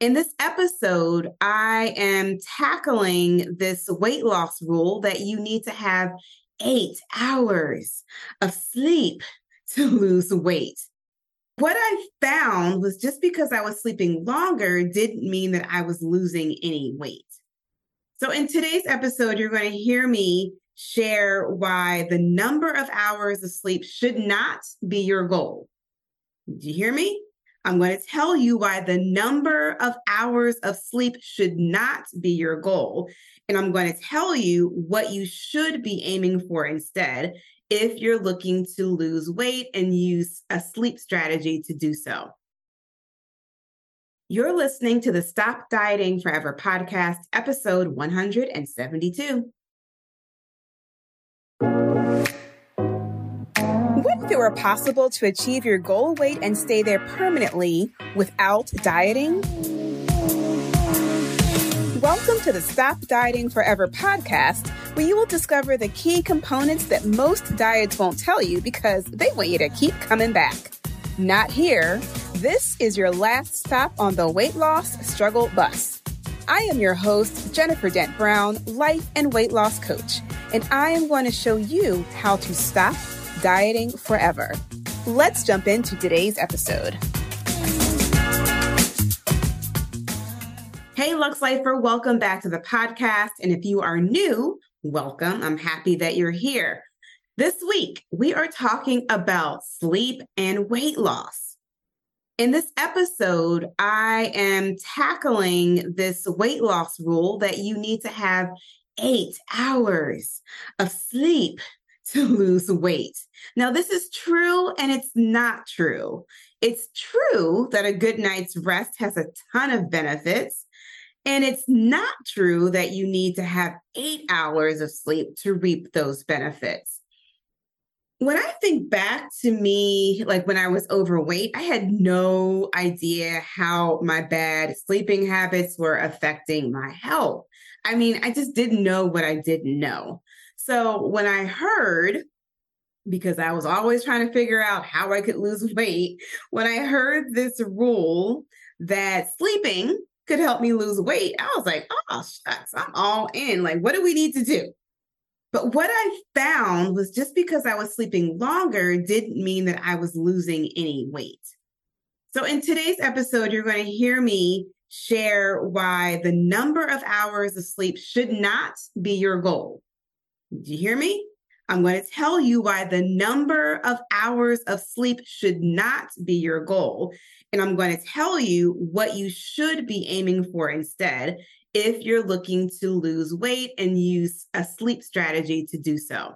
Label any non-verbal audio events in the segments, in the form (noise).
In this episode, I am tackling this weight loss rule that you need to have eight hours of sleep (laughs) to lose weight. What I found was just because I was sleeping longer didn't mean that I was losing any weight. So, in today's episode, you're going to hear me share why the number of hours of sleep should not be your goal. Do you hear me? I'm going to tell you why the number of hours of sleep should not be your goal. And I'm going to tell you what you should be aiming for instead if you're looking to lose weight and use a sleep strategy to do so. You're listening to the Stop Dieting Forever podcast, episode 172. If it were possible to achieve your goal weight and stay there permanently without dieting? Welcome to the Stop Dieting Forever podcast, where you will discover the key components that most diets won't tell you because they want you to keep coming back. Not here. This is your last stop on the weight loss struggle bus. I am your host, Jennifer Dent Brown, life and weight loss coach, and I am going to show you how to stop dieting forever. Let's jump into today's episode. Hey, Luxe Lifer, welcome back to the podcast. And if you are new, welcome. I'm happy that you're here. This week, we are talking about sleep and weight loss. In this episode, I am tackling this weight loss rule that you need to have eight hours of sleep to lose weight. Now, this is true and it's not true. It's true that a good night's rest has a ton of benefits. And it's not true that you need to have eight hours of sleep to reap those benefits. When I think back to me, like when I was overweight, I had no idea how my bad sleeping habits were affecting my health. I mean, I just didn't know what I didn't know. So when I heard, because I was always trying to figure out how I could lose weight, when I heard this rule that sleeping could help me lose weight, I was like, oh, shucks, I'm all in. Like, what do we need to do? But what I found was just because I was sleeping longer didn't mean that I was losing any weight. So, in today's episode, you're going to hear me share why the number of hours of sleep should not be your goal. Do you hear me? I'm going to tell you why the number of hours of sleep should not be your goal. And I'm going to tell you what you should be aiming for instead if you're looking to lose weight and use a sleep strategy to do so.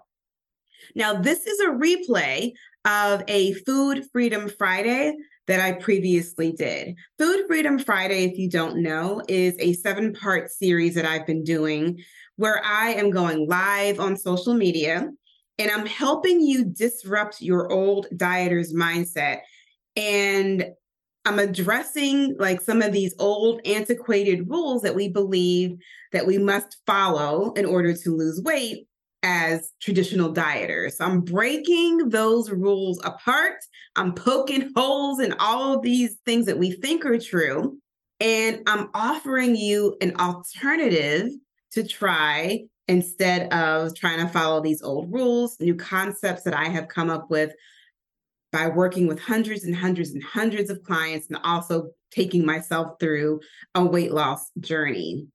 Now, this is a replay of a Food Freedom Friday that I previously did. Food Freedom Friday, if you don't know, is a seven part series that I've been doing where I am going live on social media and I'm helping you disrupt your old dieter's mindset. And I'm addressing like some of these old antiquated rules that we believe that we must follow in order to lose weight as traditional dieters. So I'm breaking those rules apart. I'm poking holes in all of these things that we think are true. And I'm offering you an alternative to try instead of trying to follow these old rules, new concepts that I have come up with by working with hundreds and hundreds and hundreds of clients and also taking myself through a weight loss journey.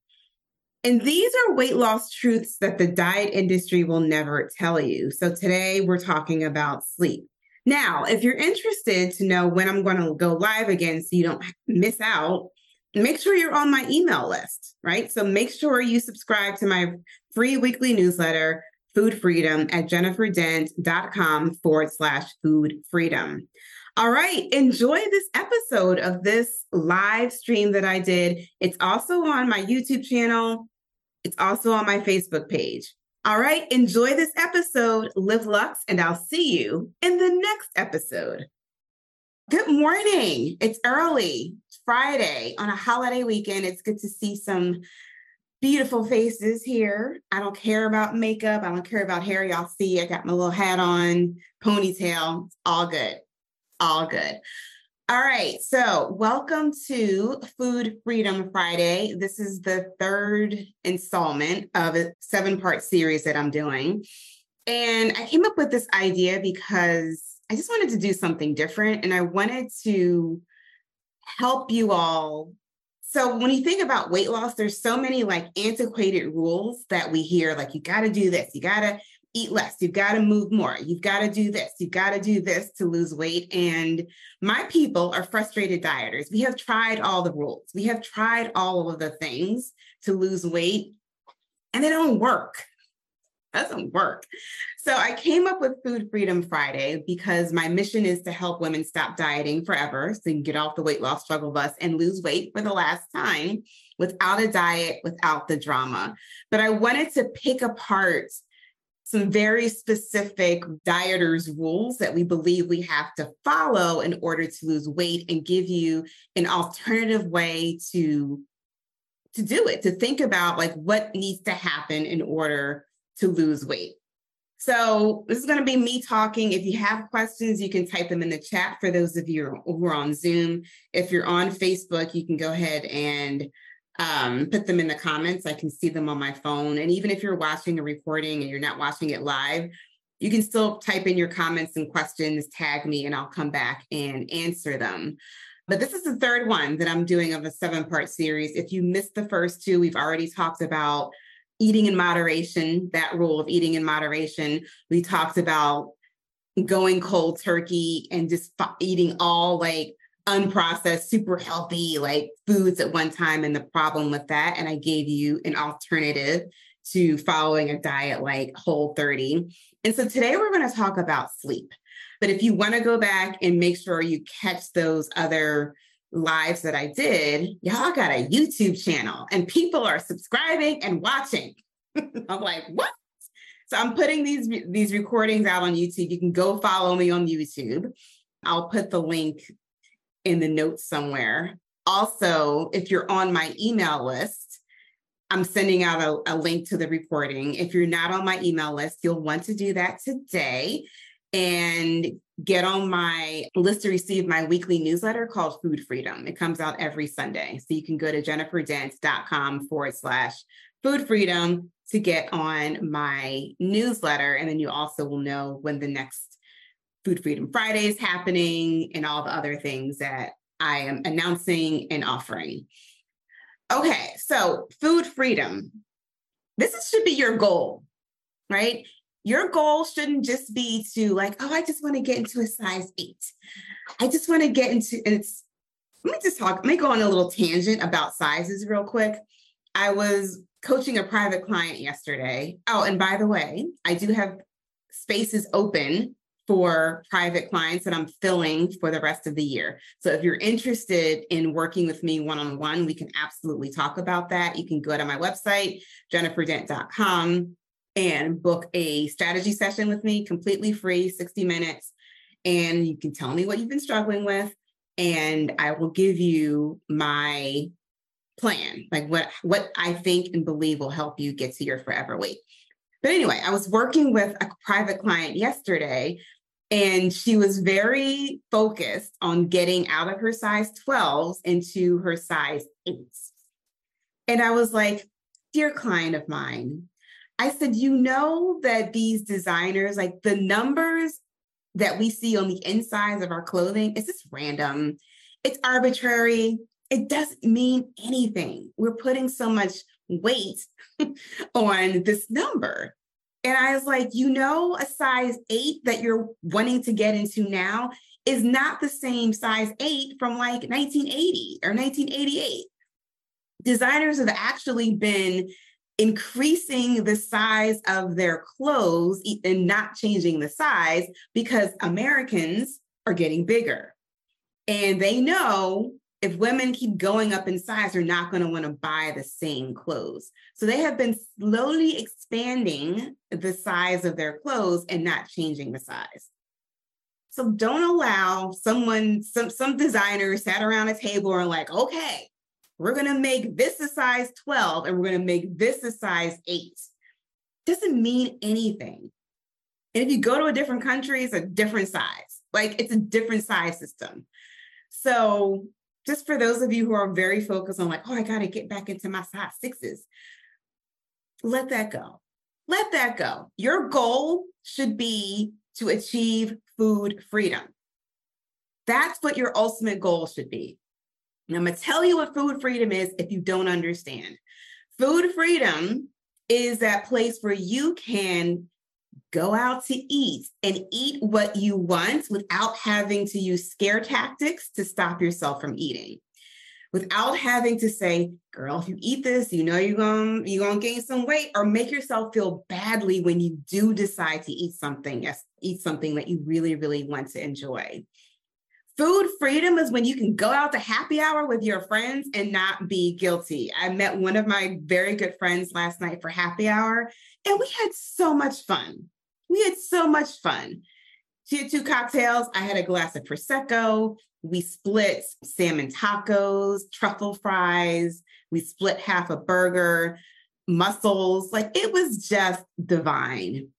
And these are weight loss truths that the diet industry will never tell you. So today we're talking about sleep. Now, if you're interested to know when I'm going to go live again so you don't miss out, make sure you're on my email list, right? So make sure you subscribe to my free weekly newsletter, Food Freedom, at jenniferdent.com forward slash food freedom. All right, enjoy this episode of this live stream that I did. It's also on my YouTube channel, it's also on my Facebook page. All right, enjoy this episode, Live Luxe, and I'll see you in the next episode. Good morning. It's early. Friday on a holiday weekend. It's good to see some beautiful faces here. I don't care about makeup. I don't care about hair. Y'all see, I got my little hat on, ponytail. All good. All good. All right. So, welcome to Food Freedom Friday. This is the third installment of a seven part series that I'm doing. And I came up with this idea because I just wanted to do something different and I wanted to help you all. So, when you think about weight loss, there's so many like antiquated rules that we hear like, you got to do this, you got to eat less. You've got to move more. You've got to do this. You've got to do this to lose weight. And my people are frustrated dieters. We have tried all the rules, we have tried all of the things to lose weight, and they don't work. Doesn't work. So I came up with Food Freedom Friday because my mission is to help women stop dieting forever so you can get off the weight loss struggle bus and lose weight for the last time without a diet, without the drama. But I wanted to pick apart some very specific dieters rules that we believe we have to follow in order to lose weight and give you an alternative way to to do it to think about like what needs to happen in order to lose weight so this is going to be me talking if you have questions you can type them in the chat for those of you who are on zoom if you're on facebook you can go ahead and um, put them in the comments. I can see them on my phone. And even if you're watching a recording and you're not watching it live, you can still type in your comments and questions, tag me, and I'll come back and answer them. But this is the third one that I'm doing of a seven part series. If you missed the first two, we've already talked about eating in moderation, that rule of eating in moderation. We talked about going cold turkey and just eating all like unprocessed, super healthy like foods at one time and the problem with that. And I gave you an alternative to following a diet like Whole 30. And so today we're going to talk about sleep. But if you want to go back and make sure you catch those other lives that I did, y'all got a YouTube channel and people are subscribing and watching. (laughs) I'm like, what? So I'm putting these these recordings out on YouTube. You can go follow me on YouTube. I'll put the link in the notes somewhere. Also, if you're on my email list, I'm sending out a, a, link to the recording. If you're not on my email list, you'll want to do that today and get on my list to receive my weekly newsletter called Food Freedom. It comes out every Sunday. So you can go to jenniferdent.com forward slash food freedom to get on my newsletter. And then you also will know when the next Food Freedom Friday is happening and all the other things that I am announcing and offering. Okay, so food freedom. This is, should be your goal, right? Your goal shouldn't just be to like, oh, I just want to get into a size eight. I just want to get into it's. Let me just talk. Let me go on a little tangent about sizes real quick. I was coaching a private client yesterday. Oh, and by the way, I do have spaces open for private clients that I'm filling for the rest of the year. So if you're interested in working with me one on one, we can absolutely talk about that. You can go to my website, jenniferdent.com, and book a strategy session with me completely free, 60 minutes. And you can tell me what you've been struggling with, and I will give you my plan, like what, what I think and believe will help you get to your forever weight. But anyway, I was working with a private client yesterday and she was very focused on getting out of her size 12s into her size 8s. And I was like, dear client of mine, I said, you know that these designers, like the numbers that we see on the insides of our clothing, it's just random. It's arbitrary. It doesn't mean anything. We're putting so much weight (laughs) on this number. And I was like, you know, a size eight that you're wanting to get into now is not the same size eight from like 1980 or 1988. Designers have actually been increasing the size of their clothes and not changing the size because Americans are getting bigger. And they know if women keep going up in size, they're not going to want to buy the same clothes. So they have been slowly expanding the size of their clothes and not changing the size. So don't allow someone, some, some designer sat around a table and like, okay, we're going to make this a size 12 and we're going to make this a size eight. Doesn't mean anything. And if you go to a different country, it's a different size. Like it's a different size system. So, just for those of you who are very focused on, like, oh, I got to get back into my size sixes, let that go. Let that go. Your goal should be to achieve food freedom. That's what your ultimate goal should be. And I'm going to tell you what food freedom is if you don't understand. Food freedom is that place where you can go out to eat and eat what you want without having to use scare tactics to stop yourself from eating without having to say girl if you eat this you know you're going to you're going to gain some weight or make yourself feel badly when you do decide to eat something yes eat something that you really really want to enjoy Food freedom is when you can go out to happy hour with your friends and not be guilty. I met one of my very good friends last night for happy hour, and we had so much fun. We had so much fun. She had two cocktails. I had a glass of Prosecco. We split salmon tacos, truffle fries. We split half a burger, mussels. Like it was just divine.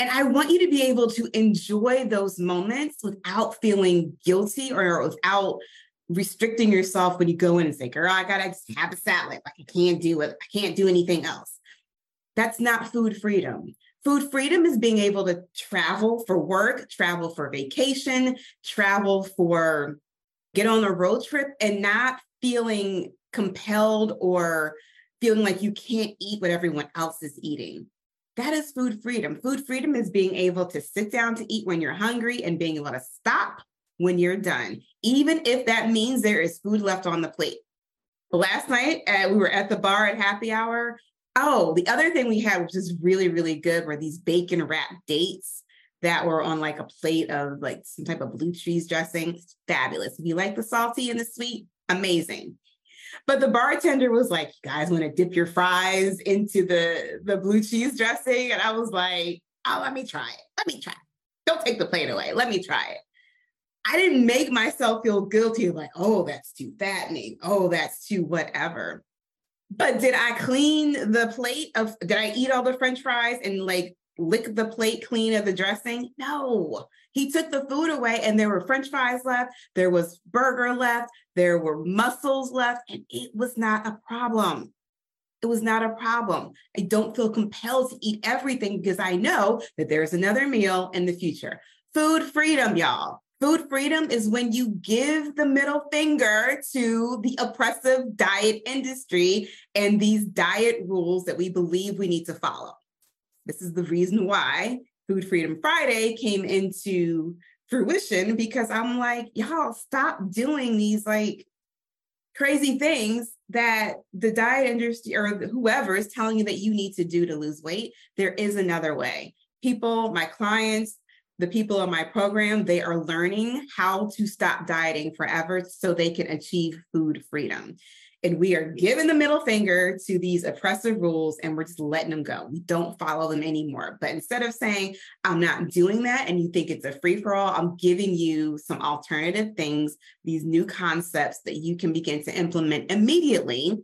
And I want you to be able to enjoy those moments without feeling guilty or without restricting yourself when you go in and say, girl, I gotta just have a salad. Like I can't do it. I can't do anything else. That's not food freedom. Food freedom is being able to travel for work, travel for vacation, travel for get on a road trip and not feeling compelled or feeling like you can't eat what everyone else is eating. That is food freedom. Food freedom is being able to sit down to eat when you're hungry and being able to stop when you're done, even if that means there is food left on the plate. Last night, uh, we were at the bar at happy hour. Oh, the other thing we had, which is really, really good, were these bacon wrapped dates that were on like a plate of like some type of blue cheese dressing. fabulous. If you like the salty and the sweet, amazing. But the bartender was like, "You guys want to dip your fries into the the blue cheese dressing?" And I was like, "Oh, let me try it. Let me try. It. Don't take the plate away. Let me try it." I didn't make myself feel guilty, of like, "Oh, that's too fattening. Oh, that's too whatever." But did I clean the plate of? Did I eat all the French fries and like lick the plate clean of the dressing? No. He took the food away and there were french fries left, there was burger left, there were mussels left, and it was not a problem. It was not a problem. I don't feel compelled to eat everything because I know that there's another meal in the future. Food freedom, y'all. Food freedom is when you give the middle finger to the oppressive diet industry and these diet rules that we believe we need to follow. This is the reason why Food Freedom Friday came into fruition because I'm like, y'all stop doing these like crazy things that the diet industry or whoever is telling you that you need to do to lose weight. There is another way. People, my clients, the people in my program, they are learning how to stop dieting forever so they can achieve food freedom. And we are giving the middle finger to these oppressive rules and we're just letting them go. We don't follow them anymore. But instead of saying, I'm not doing that, and you think it's a free for all, I'm giving you some alternative things, these new concepts that you can begin to implement immediately.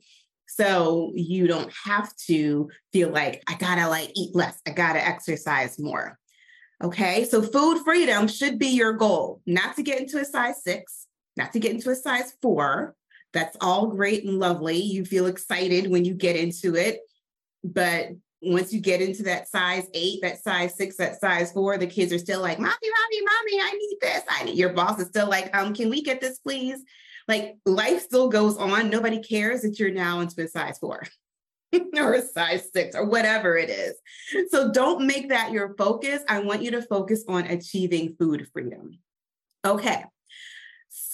So you don't have to feel like, I gotta like eat less, I gotta exercise more. Okay, so food freedom should be your goal, not to get into a size six, not to get into a size four, that's all great and lovely. You feel excited when you get into it. But once you get into that size eight, that size six, that size four, the kids are still like, Mommy, Mommy, Mommy, I need this. I need your boss is still like, um, can we get this, please? Like life still goes on. Nobody cares that you're now into a size four. (laughs) or a size six or whatever it is. So don't make that your focus. I want you to focus on achieving food freedom. Okay.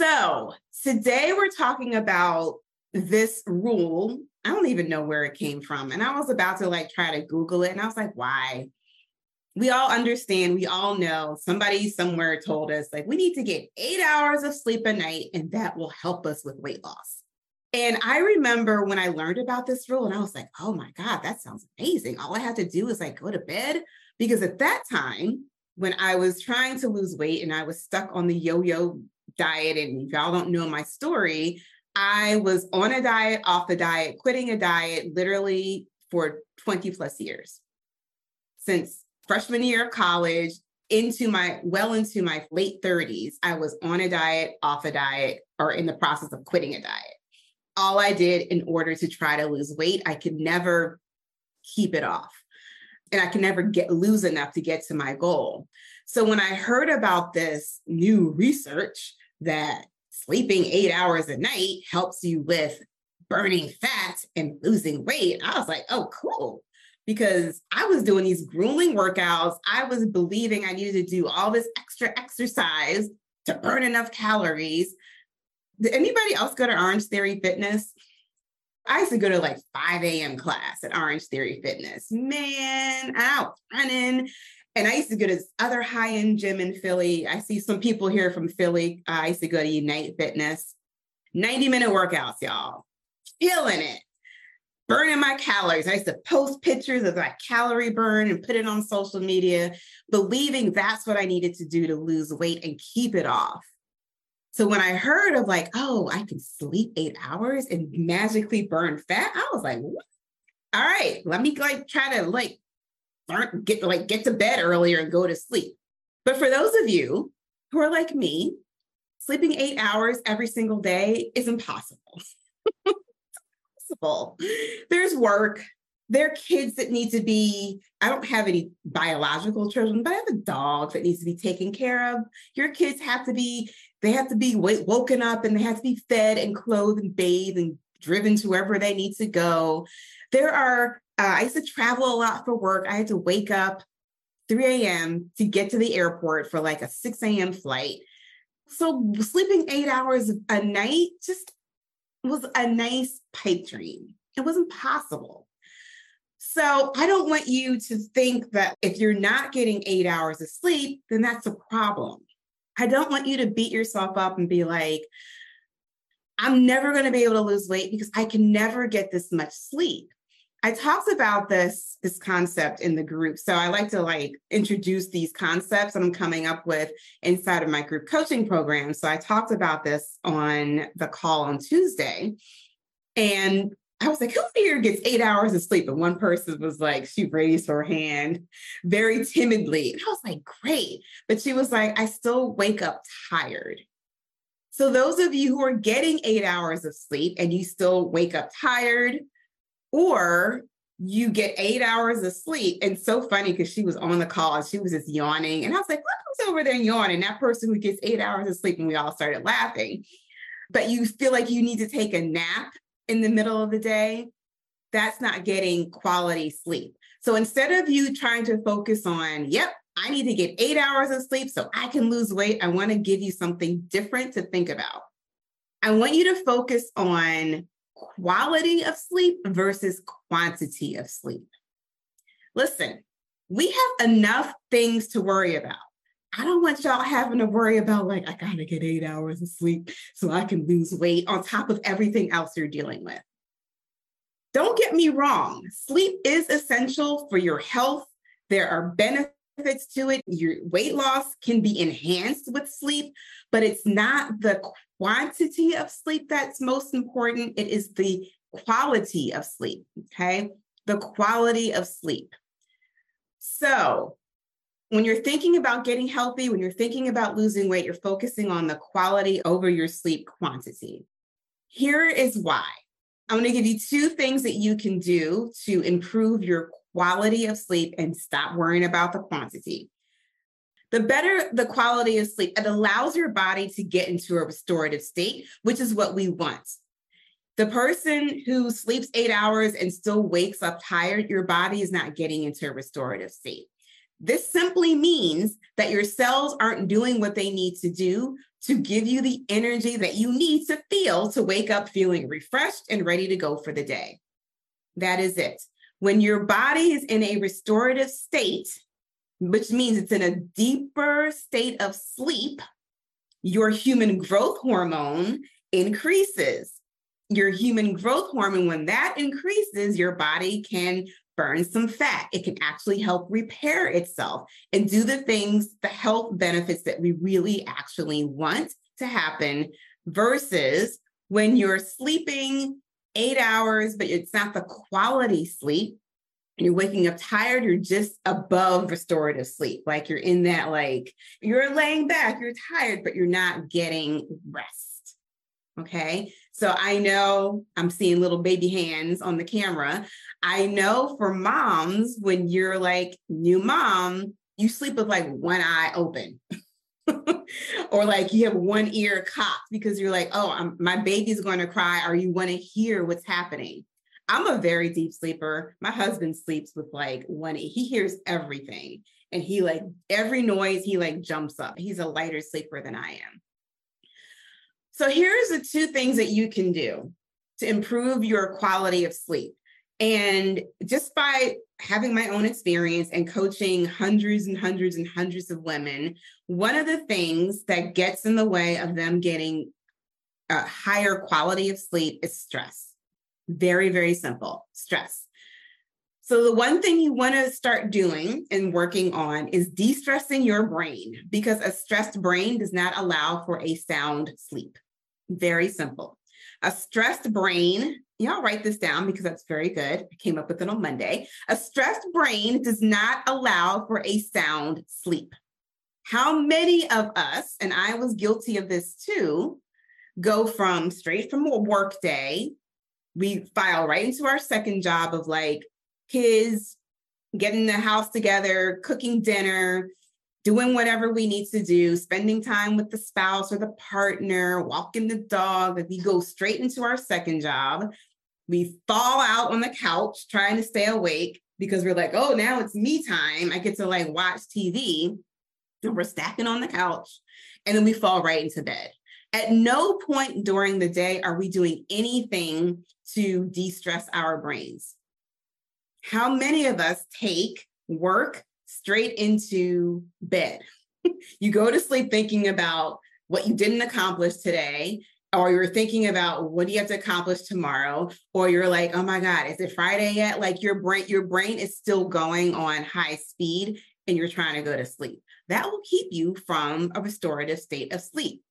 So today we're talking about this rule. I don't even know where it came from. And I was about to like try to Google it. And I was like, why? We all understand, we all know somebody somewhere told us like we need to get eight hours of sleep a night and that will help us with weight loss. And I remember when I learned about this rule and I was like, oh my God, that sounds amazing. All I have to do is like go to bed. Because at that time, when I was trying to lose weight and I was stuck on the yo yo diet, and if y'all don't know my story, I was on a diet, off the diet, quitting a diet literally for 20 plus years. Since freshman year of college into my well into my late 30s, I was on a diet, off a diet, or in the process of quitting a diet. All I did in order to try to lose weight, I could never keep it off. And I could never get lose enough to get to my goal. So when I heard about this new research that sleeping eight hours a night helps you with burning fat and losing weight, I was like, oh, cool. Because I was doing these grueling workouts. I was believing I needed to do all this extra exercise to burn enough calories. Did anybody else go to Orangetheory Fitness? I used to go to like 5 a.m. class at Orangetheory Fitness. Man, out running. And I used to go to other high end gym in Philly. I see some people here from Philly. Uh, I used to go to Unite Fitness. 90 minute workouts, y'all. Killing it. Burning my calories. I used to post pictures of that calorie burn and put it on social media, believing that's what I needed to do to lose weight and keep it off. So when I heard of like, oh, I can sleep eight hours and magically burn fat, I was like, what? all right, let me like try to like burn, get like get to bed earlier and go to sleep. But for those of you who are like me, sleeping eight hours every single day is impossible. (laughs) impossible. There's work. There are kids that need to be, I don't have any biological children, but I have a dog that needs to be taken care of. Your kids have to be they have to be woken up and they have to be fed and clothed and bathed and driven to wherever they need to go. There are, uh, I used to travel a lot for work. I had to wake up 3 a.m. to get to the airport for like a 6 a.m. flight. So sleeping eight hours a night just was a nice pipe dream. It wasn't possible. So I don't want you to think that if you're not getting eight hours of sleep, then that's a problem. I don't want you to beat yourself up and be like, I'm never going to be able to lose weight because I can never get this much sleep. I talked about this this concept in the group. So I like to like introduce these concepts that I'm coming up with inside of my group coaching program. So I talked about this on the call on Tuesday. And I was like, who here gets eight hours of sleep? And one person was like, she raised her hand very timidly. And I was like, great. But she was like, I still wake up tired. So, those of you who are getting eight hours of sleep and you still wake up tired, or you get eight hours of sleep. And so funny because she was on the call and she was just yawning. And I was like, who's over there yawning? That person who gets eight hours of sleep. And we all started laughing. But you feel like you need to take a nap in the middle of the day, that's not getting quality sleep. So instead of you trying to focus on, yep, I need to get eight hours of sleep so I can lose weight, I want to give you something different to think about. I want you to focus on quality of sleep versus quantity of sleep. Listen, we have enough things to worry about. I don't want y'all having to worry about like, I gotta get eight hours of sleep so I can lose weight on top of everything else you're dealing with. Don't get me wrong, sleep is essential for your health. There are benefits to it. Your weight loss can be enhanced with sleep, but it's not the quantity of sleep that's most important. It is the quality of sleep. Okay. The quality of sleep. So, when you're thinking about getting healthy, when you're thinking about losing weight, you're focusing on the quality over your sleep quantity. Here is why. I'm going to give you two things that you can do to improve your quality of sleep and stop worrying about the quantity. The better the quality of sleep, it allows your body to get into a restorative state, which is what we want. The person who sleeps eight hours and still wakes up tired, your body is not getting into a restorative state. This simply means that your cells aren't doing what they need to do to give you the energy that you need to feel to wake up feeling refreshed and ready to go for the day. That is it. When your body is in a restorative state, which means it's in a deeper state of sleep, your human growth hormone increases. Your human growth hormone, when that increases, your body can burn some fat. It can actually help repair itself and do the things, the health benefits that we really actually want to happen versus when you're sleeping eight hours, but it's not the quality sleep. You're waking up tired, you're just above restorative sleep. Like you're in that, like you're laying back, you're tired, but you're not getting rest. Okay. So I know I'm seeing little baby hands on the camera. I know for moms, when you're like new mom, you sleep with like one eye open. (laughs) (laughs) or like you have one ear cocked because you're like, oh, I'm, my baby's going to cry, or you want to hear what's happening. I'm a very deep sleeper. My husband sleeps with like one, he hears everything. And he like every noise, he like jumps up. He's a lighter sleeper than I am. So here's the two things that you can do to improve your quality of sleep. And just by having my own experience and coaching hundreds and hundreds and hundreds of women, one of the things that gets in the way of them getting a higher quality of sleep is stress. Very, very simple stress. So, the one thing you want to start doing and working on is de stressing your brain because a stressed brain does not allow for a sound sleep. Very simple. A stressed brain, y'all write this down because that's very good. I came up with it on Monday. A stressed brain does not allow for a sound sleep. How many of us, and I was guilty of this too, go from straight from a work day, we file right into our second job of like kids, getting the house together, cooking dinner, doing whatever we need to do, spending time with the spouse or the partner, walking the dog. Like we go straight into our second job. We fall out on the couch trying to stay awake because we're like, oh, now it's me time. I get to like watch TV. And we're stacking on the couch. And then we fall right into bed. At no point during the day are we doing anything to de stress our brains. How many of us take work straight into bed? (laughs) you go to sleep thinking about what you didn't accomplish today, or you're thinking about what do you have to accomplish tomorrow, or you're like, oh my God, is it Friday yet? Like your brain, your brain is still going on high speed and you're trying to go to sleep. That will keep you from a restorative state of sleep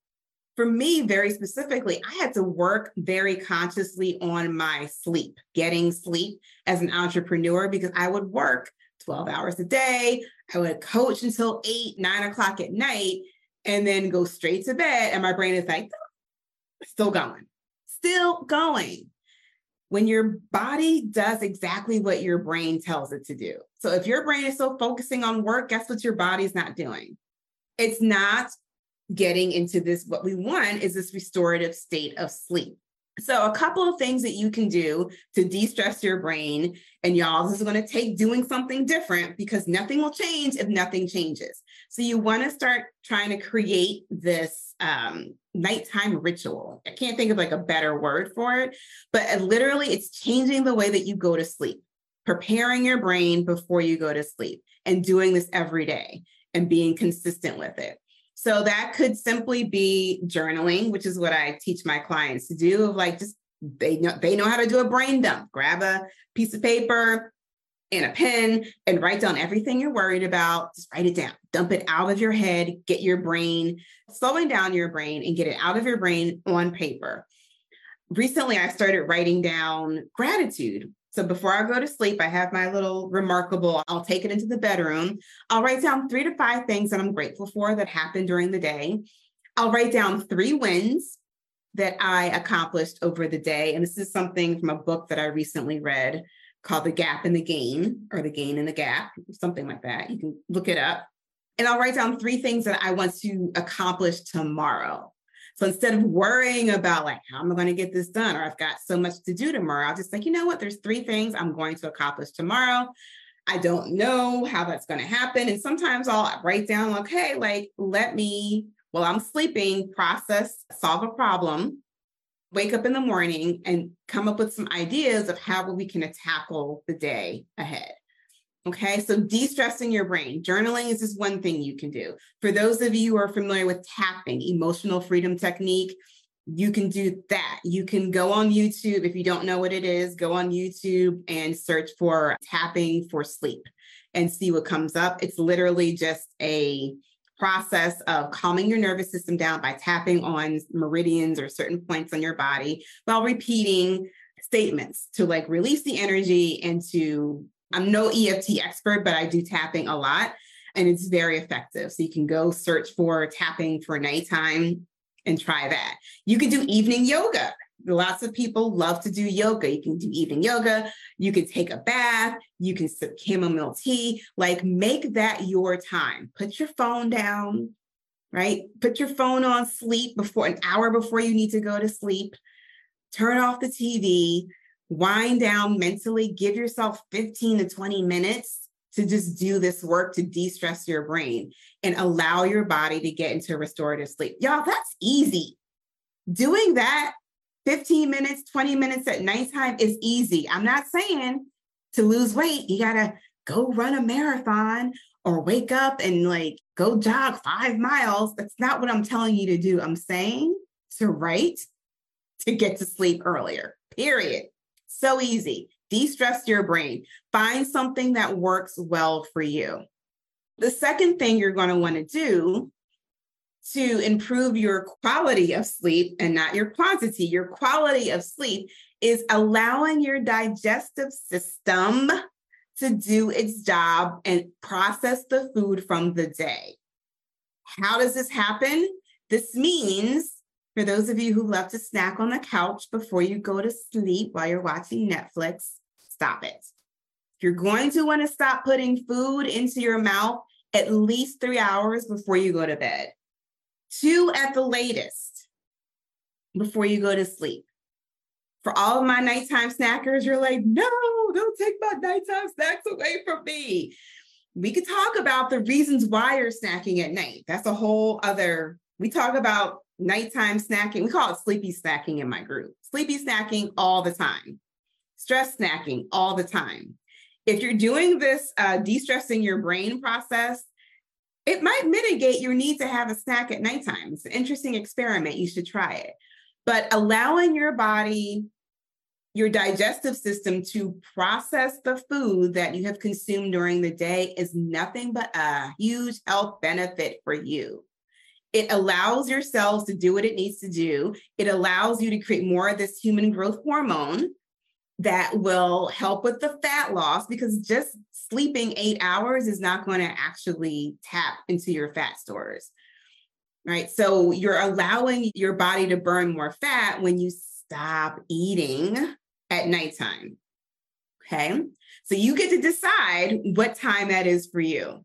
for me, very specifically, I had to work very consciously on my sleep, getting sleep as an entrepreneur, because I would work 12 hours a day. I would coach until eight, nine o'clock at night, and then go straight to bed. And my brain is like, ah, still going, still going. When your body does exactly what your brain tells it to do. So if your brain is still focusing on work, guess what your body's not doing? It's not getting into this, what we want is this restorative state of sleep. So, a couple of things that you can do to de stress your brain. And y'all, this is going to take doing something different because nothing will change if nothing changes. So, you want to start trying to create this um, nighttime ritual. I can't think of like a better word for it, but literally, it's changing the way that you go to sleep, preparing your brain before you go to sleep, and doing this every day and being consistent with it. So that could simply be journaling, which is what I teach my clients to do of like just they know they know how to do a brain dump. Grab a piece of paper and a pen and write down everything you're worried about. Just write it down. Dump it out of your head, get your brain, slowing down your brain and get it out of your brain on paper. Recently I started writing down gratitude so before I go to sleep, I have my little reMarkable, I'll take it into the bedroom. I'll write down three to five things that I'm grateful for that happened during the day. I'll write down three wins that I accomplished over the day. And this is something from a book that I recently read called The Gap in the Gain or The Gain in the Gap, something like that. You can look it up. And I'll write down three things that I want to accomplish tomorrow. So instead of worrying about like, how am I going to get this done? Or I've got so much to do tomorrow, I'll just like, you know what? There's three things I'm going to accomplish tomorrow. I don't know how that's going to happen. And sometimes I'll write down, hey, like, let me, while I'm sleeping, process, solve a problem, wake up in the morning and come up with some ideas of how we can tackle the day ahead. Okay, so de stressing your brain. Journaling is just one thing you can do. For those of you who are familiar with tapping, emotional freedom technique, you can do that. You can go on YouTube. If you don't know what it is, go on YouTube and search for tapping for sleep and see what comes up. It's literally just a process of calming your nervous system down by tapping on meridians or certain points on your body while repeating statements to like release the energy and to I'm no EFT expert, but I do tapping a lot and it's very effective. So you can go search for tapping for nighttime and try that. You can do evening yoga. Lots of people love to do yoga. You can do evening yoga. You can take a bath. You can sip chamomile tea. Like make that your time. Put your phone down, right? Put your phone on sleep before an hour before you need to go to sleep. Turn off the TV, wind down mentally, give yourself 15 to 20 minutes to just do this work to de stress your brain and allow your body to get into restorative sleep. Y'all, that's easy. Doing that 15 minutes, 20 minutes at nighttime is easy. I'm not saying to lose weight, you got to go run a marathon or wake up and like go jog five miles. That's not what I'm telling you to do. I'm saying to write to get to sleep earlier, period. So easy. De stress your brain. Find something that works well for you. The second thing you're going to want to do to improve your quality of sleep and not your quantity, your quality of sleep is allowing your digestive system to do its job and process the food from the day. How does this happen? This means for those of you who love to snack on the couch before you go to sleep while you're watching Netflix, stop it. You're going to want to stop putting food into your mouth at least three hours before you go to bed, two at the latest before you go to sleep. For all of my nighttime snackers, you're like, no, don't take my nighttime snacks away from me. We could talk about the reasons why you're snacking at night. That's a whole other, we talk about nighttime snacking. We call it sleepy snacking in my group. Sleepy snacking all the time, stress snacking all the time. If you're doing this uh, de stressing your brain process, it might mitigate your need to have a snack at nighttime. It's an interesting experiment. You should try it. But allowing your body, your digestive system to process the food that you have consumed during the day is nothing but a huge health benefit for you. It allows your cells to do what it needs to do. It allows you to create more of this human growth hormone that will help with the fat loss because just sleeping eight hours is not going to actually tap into your fat stores. Right. So you're allowing your body to burn more fat when you stop eating at nighttime. Okay. So you get to decide what time that is for you.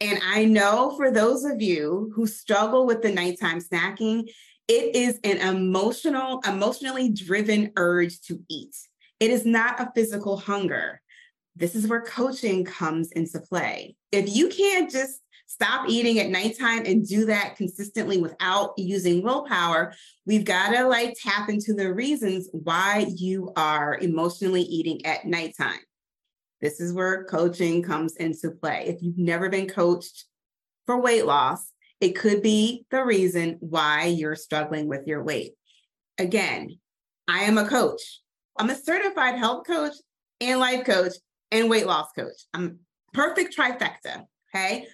And I know for those of you who struggle with the nighttime snacking, it is an emotional, emotionally driven urge to eat. It is not a physical hunger. This is where coaching comes into play. If you can't just stop eating at nighttime and do that consistently without using willpower, we've got to like tap into the reasons why you are emotionally eating at nighttime. This is where coaching comes into play. If you've never been coached for weight loss, it could be the reason why you're struggling with your weight. Again, I am a coach. I'm a certified health coach and life coach and weight loss coach. I'm perfect trifecta. Okay.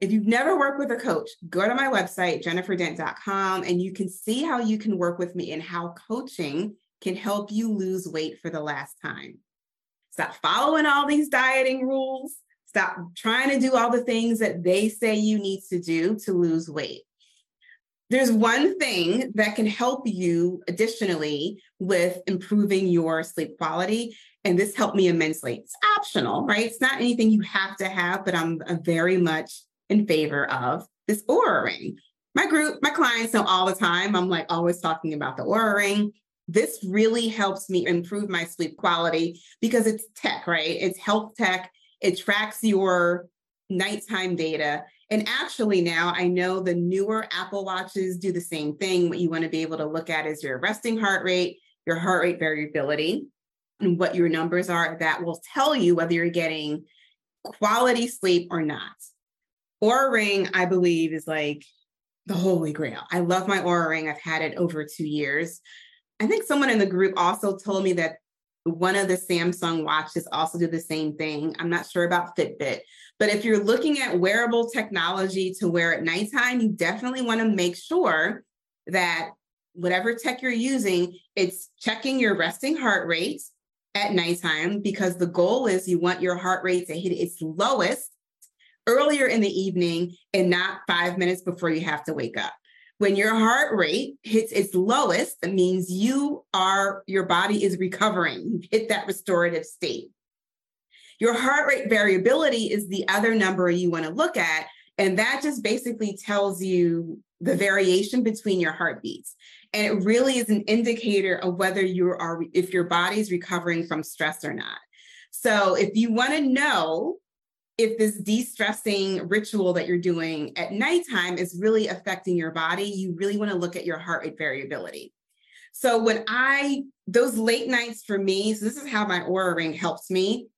If you've never worked with a coach, go to my website, jenniferdent.com, and you can see how you can work with me and how coaching can help you lose weight for the last time. Stop following all these dieting rules. Stop trying to do all the things that they say you need to do to lose weight. There's one thing that can help you additionally with improving your sleep quality. And this helped me immensely. It's optional, right? It's not anything you have to have, but I'm very much in favor of this Oura ring. My group, my clients know all the time. I'm like always talking about the Oura ring this really helps me improve my sleep quality because it's tech, right? It's health tech. It tracks your nighttime data. And actually, now I know the newer Apple Watches do the same thing. What you want to be able to look at is your resting heart rate, your heart rate variability, and what your numbers are. That will tell you whether you're getting quality sleep or not. Oura Ring, I believe, is like the holy grail. I love my Oura Ring. I've had it over two years. I think someone in the group also told me that one of the Samsung watches also do the same thing. I'm not sure about Fitbit, but if you're looking at wearable technology to wear at nighttime, you definitely want to make sure that whatever tech you're using, it's checking your resting heart rate at nighttime because the goal is you want your heart rate to hit its lowest earlier in the evening and not five minutes before you have to wake up. When your heart rate hits its lowest, that means you are, your body is recovering. You hit that restorative state. Your heart rate variability is the other number you want to look at. And that just basically tells you the variation between your heartbeats. And it really is an indicator of whether you are, if your body's recovering from stress or not. So if you want to know if this de-stressing ritual that you're doing at nighttime is really affecting your body, you really want to look at your heart rate variability. So when I those late nights for me, so this is how my Oura ring helps me.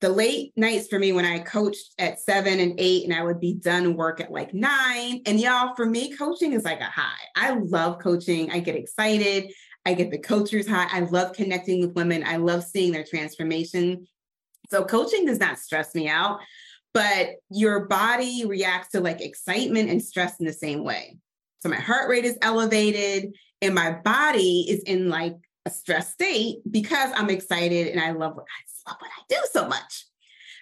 The late nights for me when I coached at seven and eight, and I would be done work at like nine. And y'all, for me, coaching is like a high. I love coaching. I get excited. I get the coacher's high. I love connecting with women. I love seeing their transformation. So coaching does not stress me out, but your body reacts to like excitement and stress in the same way. So my heart rate is elevated and my body is in like a stress state because I'm excited and I love what I love what I do so much.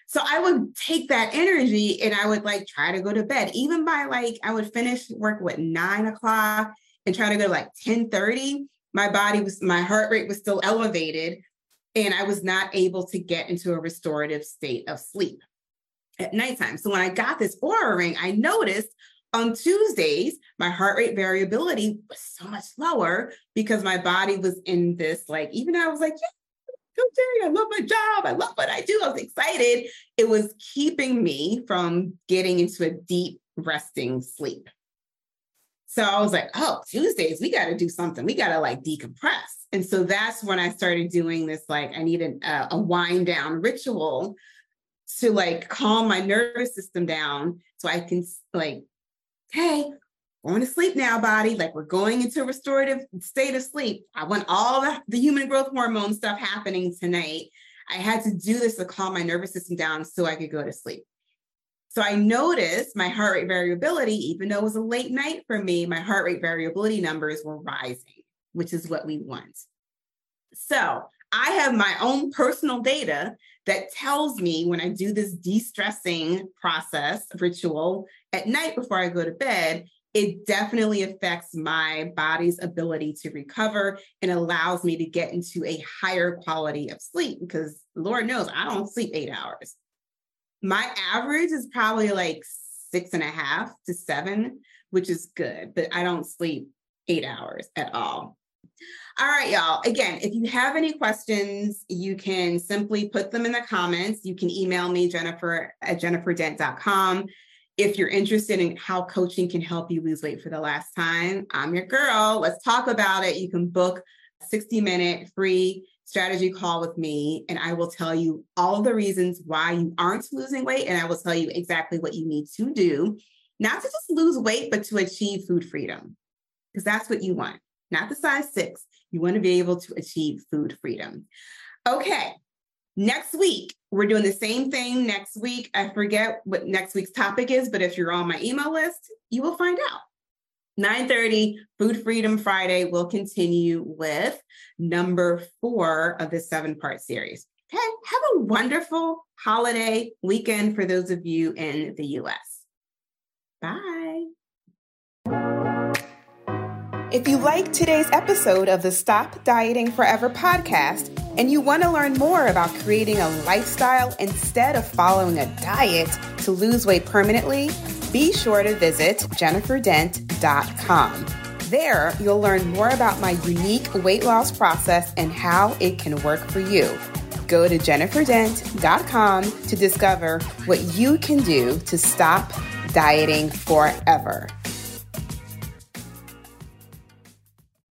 So I would take that energy and I would like try to go to bed. Even by like I would finish work with nine o'clock and try to go to like 10 30. My body was my heart rate was still elevated, and I was not able to get into a restorative state of sleep at nighttime. So when I got this Oura ring, I noticed on Tuesdays, my heart rate variability was so much lower because my body was in this, like, even though I was like, yeah, Terry, I love my job. I love what I do. I was excited. It was keeping me from getting into a deep resting sleep. So I was like, oh, Tuesdays, we got to do something. We got to like decompress. And so that's when I started doing this, like, I needed a, uh, a wind down ritual to like calm my nervous system down so I can like, hey, going to sleep now, body. Like we're going into a restorative state of sleep. I want all the, the human growth hormone stuff happening tonight. I had to do this to calm my nervous system down so I could go to sleep. So I noticed my heart rate variability, even though it was a late night for me, my heart rate variability numbers were rising, which is what we want. So I have my own personal data that tells me when I do this de stressing process ritual at night before I go to bed, it definitely affects my body's ability to recover and allows me to get into a higher quality of sleep because Lord knows I don't sleep eight hours my average is probably like six and a half to seven, which is good, but I don't sleep eight hours at all. All right, y'all. Again, if you have any questions, you can simply put them in the comments. You can email me, Jennifer at jenniferdent.com. If you're interested in how coaching can help you lose weight for the last time, I'm your girl. Let's talk about it. You can book a 60 minute free strategy call with me and I will tell you all the reasons why you aren't losing weight. And I will tell you exactly what you need to do, not to just lose weight, but to achieve food freedom, because that's what you want, not the size six. You want to be able to achieve food freedom. Okay. Next week, we're doing the same thing next week. I forget what next week's topic is, but if you're on my email list, you will find out. 9:30 Food Freedom Friday will continue with number 4 of this seven-part series. Okay, have a wonderful holiday weekend for those of you in the US. Bye. If you like today's episode of the Stop Dieting Forever podcast and you want to learn more about creating a lifestyle instead of following a diet to lose weight permanently, be sure to visit jenniferdent.com. There, you'll learn more about my unique weight loss process and how it can work for you. Go to jenniferdent.com to discover what you can do to stop dieting forever.